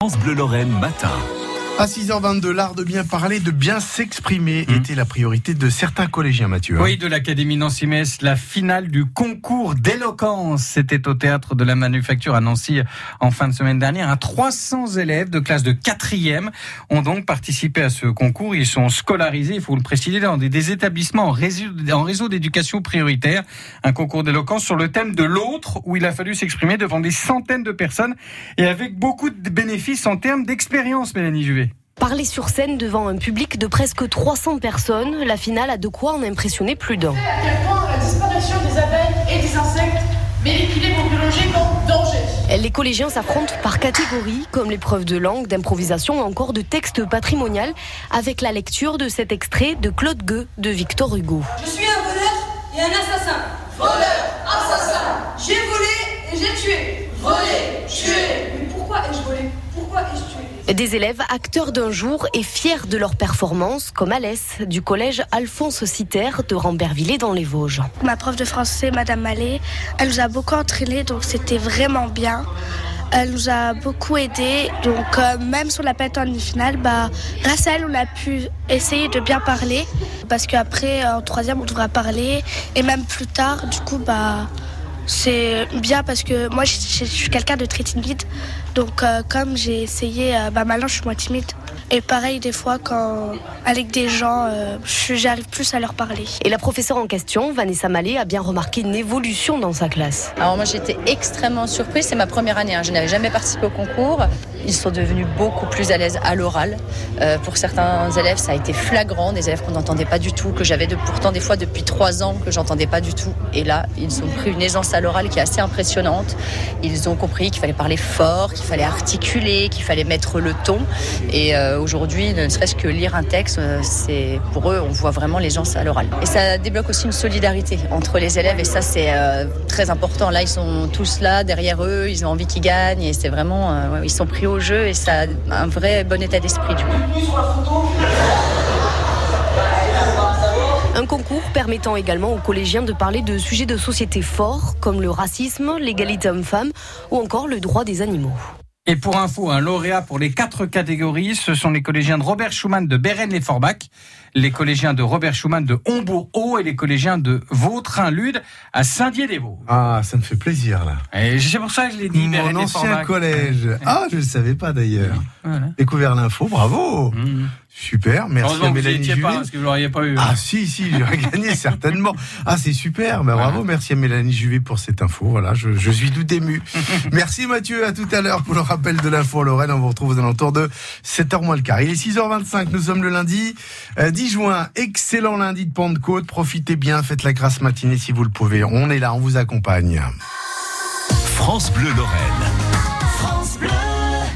France Bleu Lorraine matin. À 6h22, l'art de bien parler, de bien s'exprimer Mmh. était la priorité de certains collégiens, Mathieu. hein. Oui, de l'Académie Nancy-Metz, la finale du concours d'éloquence. C'était au théâtre de la Manufacture à Nancy en fin de semaine dernière. À 300 élèves de classe de 4e ont donc participé à ce concours. Ils sont scolarisés, il faut le préciser, dans des, des établissements en réseau, en réseau d'éducation prioritaire. Un concours d'éloquence sur le thème de l'autre, où il a fallu s'exprimer devant des centaines de personnes et avec beaucoup de bénéfices en termes d'expérience, Mélanie Juvet. Parler sur scène devant un public de presque 300 personnes, la finale a de quoi en impressionner plus d'un. à quel point la disparition des abeilles et des insectes biologique en danger. Les collégiens s'affrontent par catégorie, comme l'épreuve de langue, d'improvisation ou encore de texte patrimonial, avec la lecture de cet extrait de Claude Gueux de Victor Hugo. Je suis un voleur et un assassin. Voleur, Des élèves acteurs d'un jour et fiers de leur performance, comme Alès du collège Alphonse Citer de Rambervillers dans les Vosges. Ma prof de français, Madame Mallet, elle nous a beaucoup entraînés, donc c'était vraiment bien. Elle nous a beaucoup aidés, donc euh, même sur la en demi-finale, bah, grâce à elle, on a pu essayer de bien parler, parce qu'après, en troisième, on devra parler, et même plus tard, du coup, bah, c'est bien parce que moi, je, je- je suis quelqu'un de très timide, donc euh, comme j'ai essayé, euh, bah, maintenant, je suis moins timide. Et pareil, des fois, quand avec des gens, euh, je- j'arrive plus à leur parler. Et la professeure en question, Vanessa Mallet, a bien remarqué une évolution dans sa classe. Alors moi j'étais extrêmement surprise, c'est ma première année, hein. je n'avais jamais participé au concours. Ils sont devenus beaucoup plus à l'aise à l'oral. Euh, pour certains élèves ça a été flagrant, des élèves qu'on n'entendait pas du tout, que j'avais pourtant des fois depuis trois ans que j'entendais pas du tout. Et là ils ont pris une aisance à l'oral qui est assez impressionnante. Ils ont compris qu'il fallait parler fort, qu'il fallait articuler, qu'il fallait mettre le ton. Et euh, aujourd'hui ne serait-ce que lire un texte, euh, c'est pour eux on voit vraiment l'aisance à l'oral. Et ça débloque aussi une solidarité entre les élèves et ça c'est très important. Là, ils sont tous là derrière eux, ils ont envie qu'ils gagnent et c'est vraiment, ils sont pris au jeu et ça a un vrai bon état d'esprit. Un concours permettant également aux collégiens de parler de sujets de société forts comme le racisme, l'égalité homme-femme ou encore le droit des animaux. Et pour info, un lauréat pour les quatre catégories, ce sont les collégiens de Robert Schumann de Beren-les-Forbach, les collégiens de Robert Schumann de Hombourg-Haut et les collégiens de Vautrin-Lude à Saint-Dié-des-Vosges. Ah, ça me fait plaisir, là. Et c'est pour ça que je l'ai dit, Mon ancien collège. Ah, je ne savais pas d'ailleurs. Voilà. Découvert l'info, bravo. Mmh. Super, merci à Mélanie Juvet. pas, parce que vous l'auriez pas eu. Ah si, si, j'aurais gagné certainement. Ah c'est super, bah, bravo, merci à Mélanie Juvet pour cette info. Voilà, je, je suis tout ému. merci Mathieu, à tout à l'heure pour le rappel de l'info Lorraine. On vous retrouve aux alentours de 7h moins le quart. Il est 6h25, nous sommes le lundi euh, 10 juin. Excellent lundi de Pentecôte, profitez bien, faites la grasse matinée si vous le pouvez. On est là, on vous accompagne. France Bleu Lorraine. France Bleu.